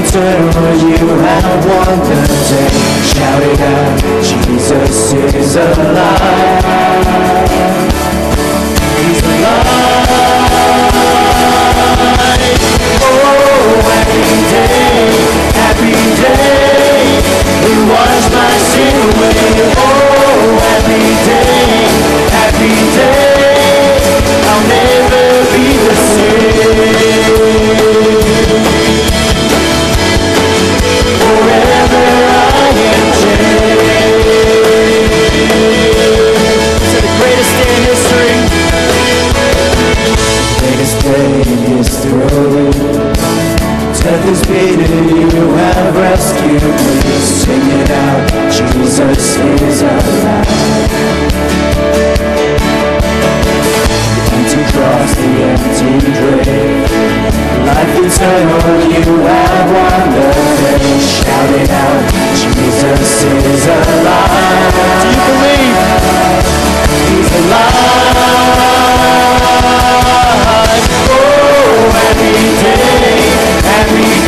Eternal, you have won the day. Shout it out, Jesus is alive. He's alive. Oh, every day, happy day. He washed my sin away. Oh, every day, happy day. Death is beaten, you have rescued me. Sing it out, Jesus is alive. Empty cross, the empty grave. Life eternal, you have won the day. Shout it out, Jesus is alive. Do you believe? He's alive. Oh, every day,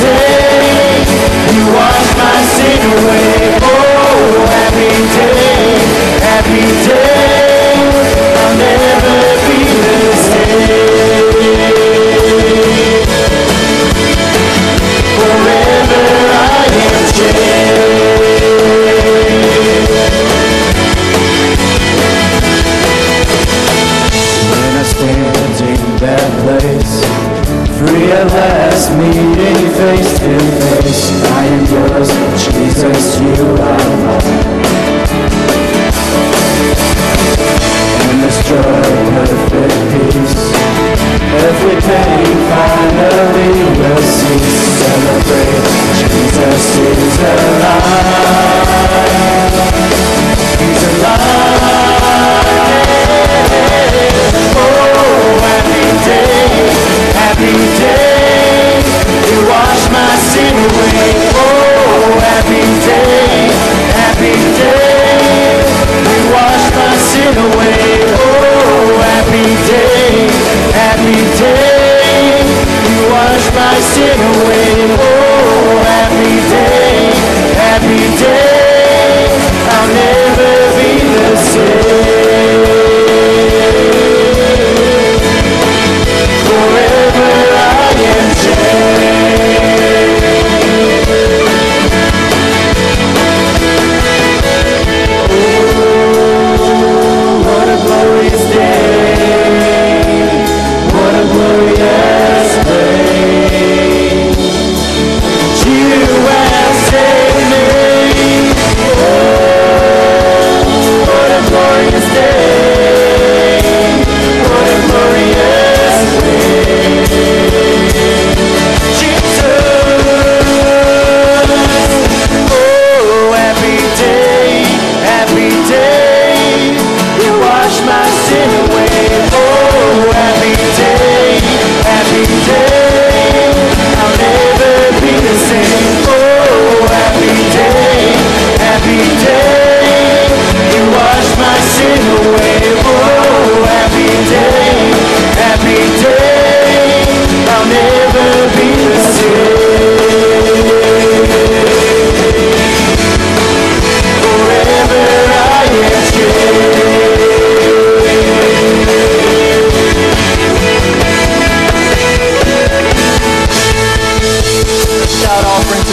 day, you wash my sin away. Oh, every day, every day,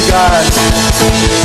to God.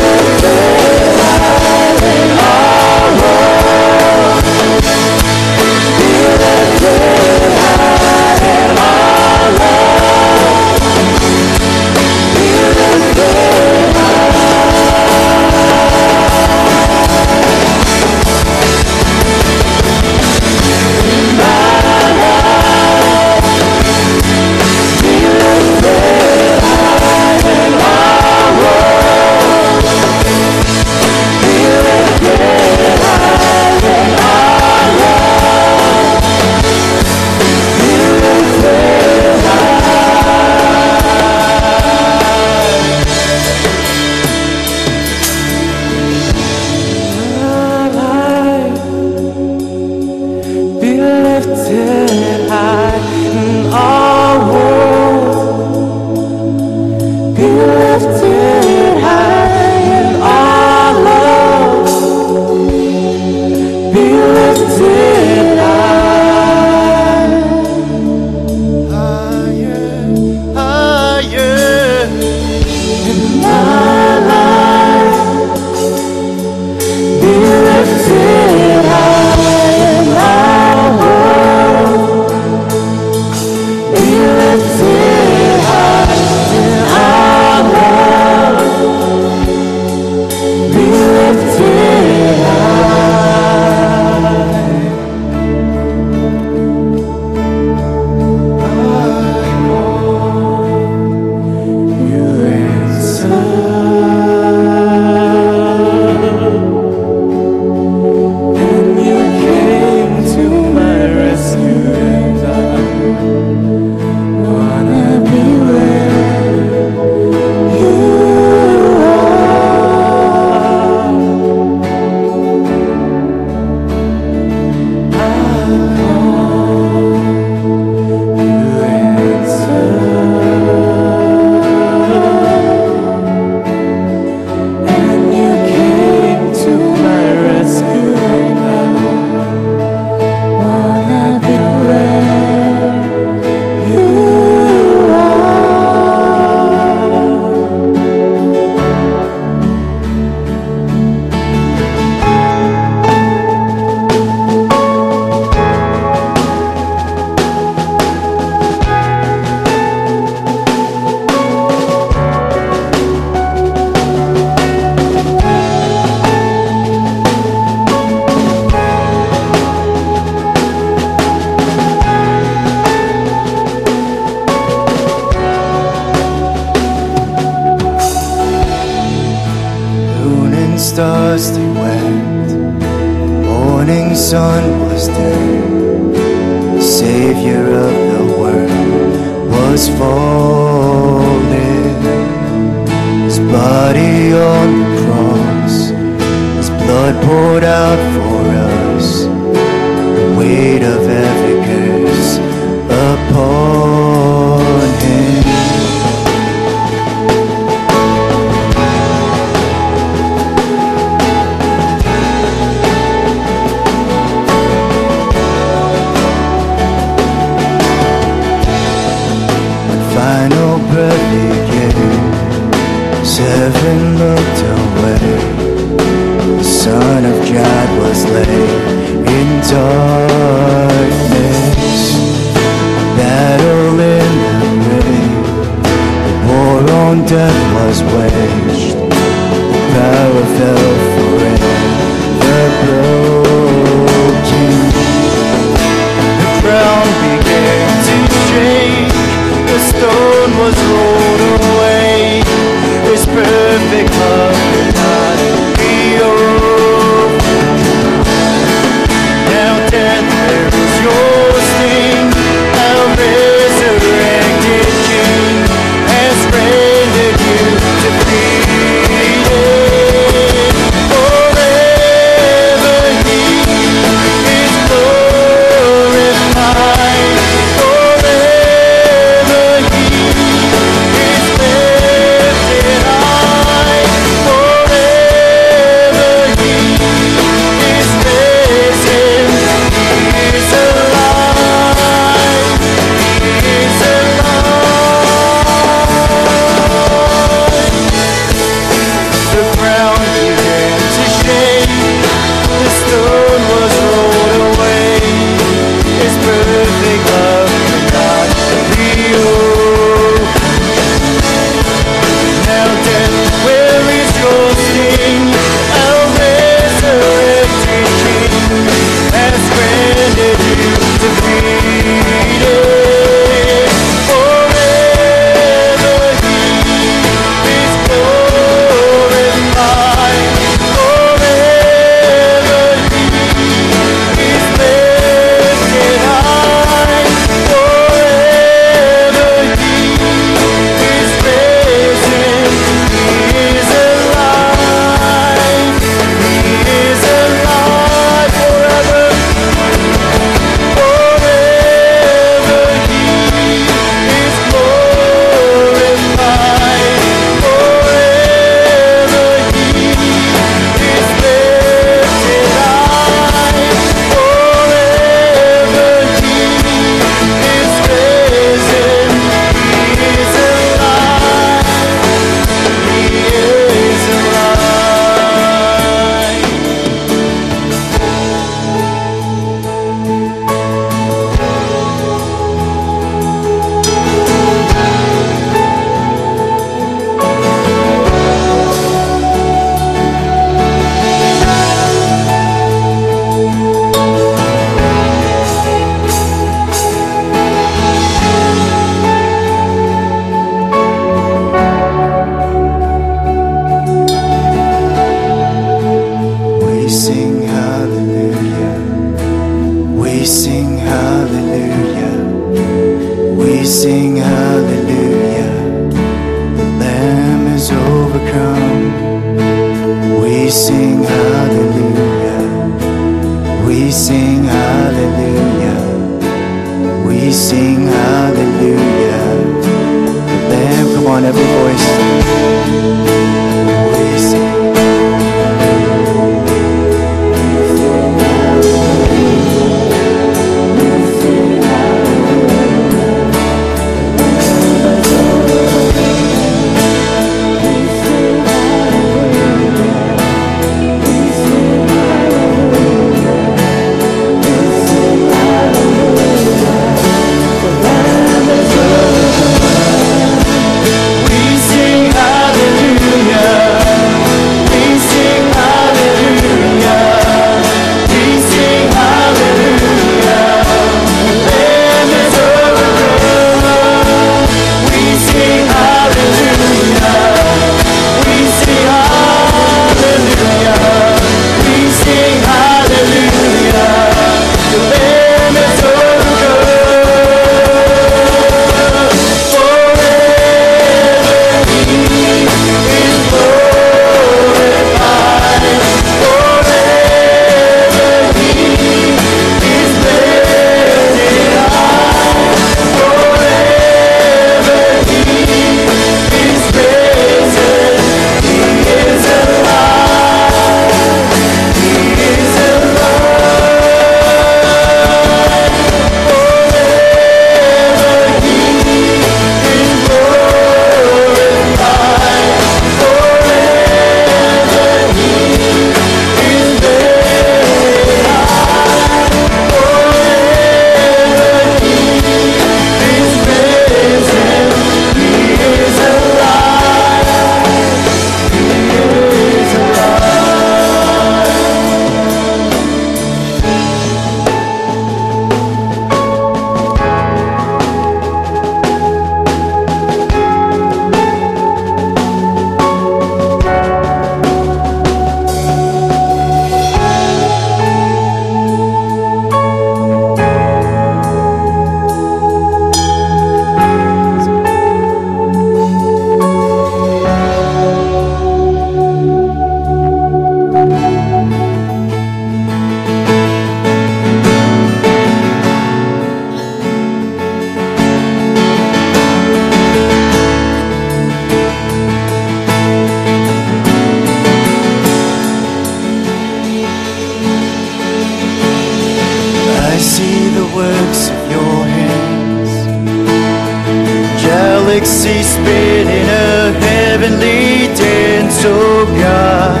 galaxy spinning a heavenly dance, oh God,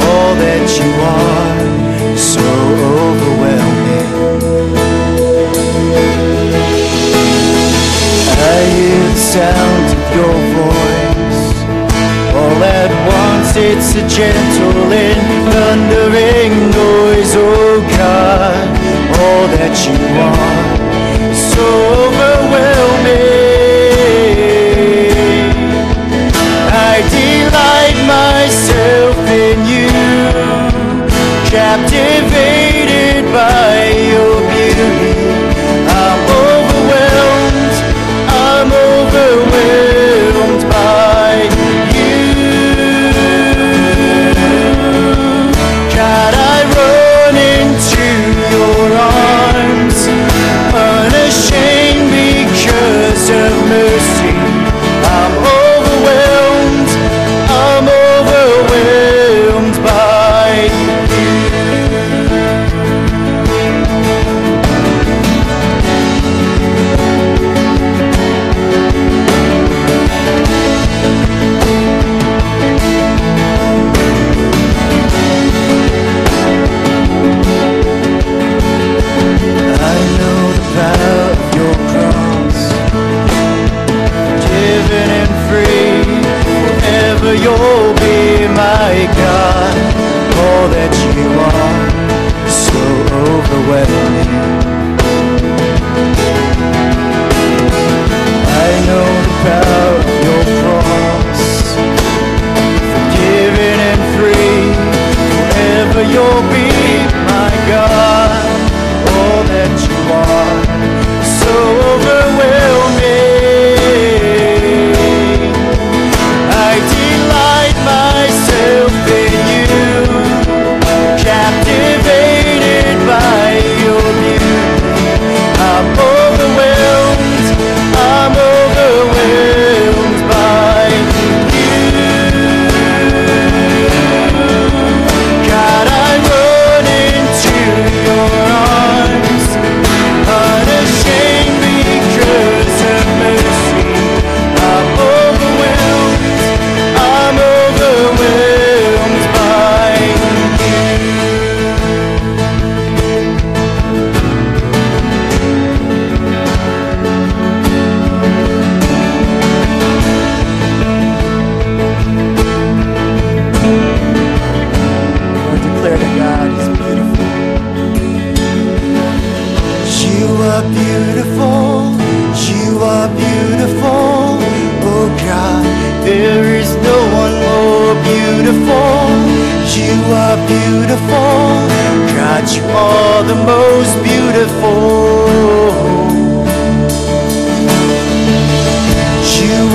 all that you are, so overwhelming. I hear the sound of your voice, all at once it's a gentle and thundering noise, oh God, all that you are, so overwhelming. captive weather.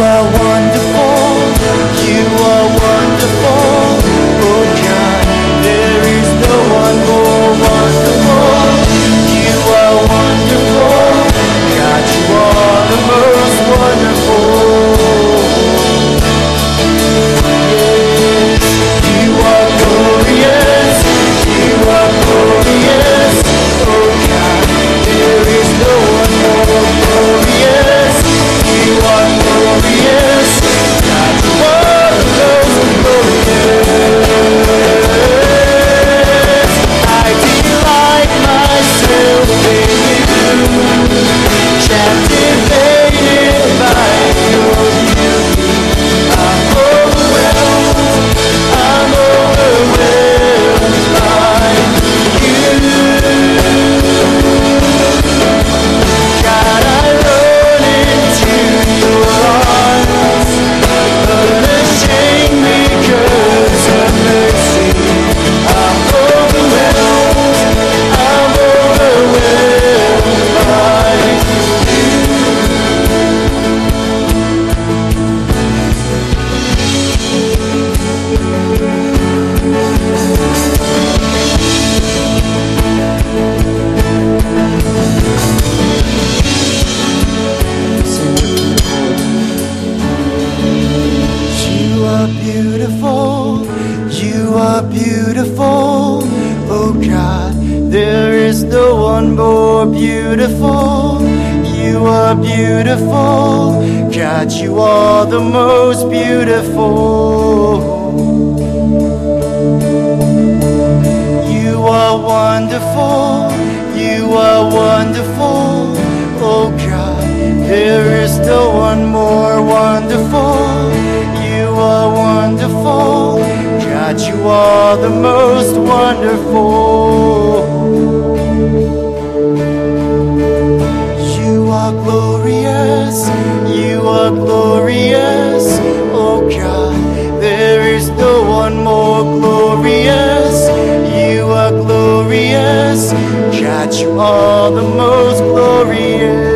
Are wonderful, you are are beautiful, oh God. There is no one more beautiful. You are beautiful, God. You are the most beautiful. You are wonderful, you are wonderful, oh God. There is no one more wonderful. You are wonderful, God. You are the most wonderful. You are glorious, you are glorious, oh God. There is no one more glorious. You are glorious, God. You are the most glorious.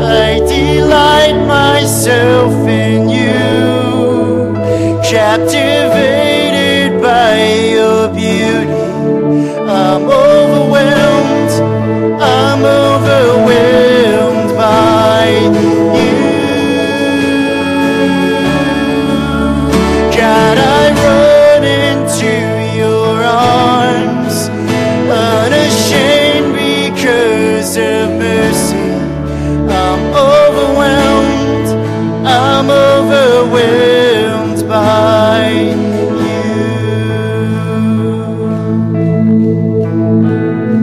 I delight myself in you, objective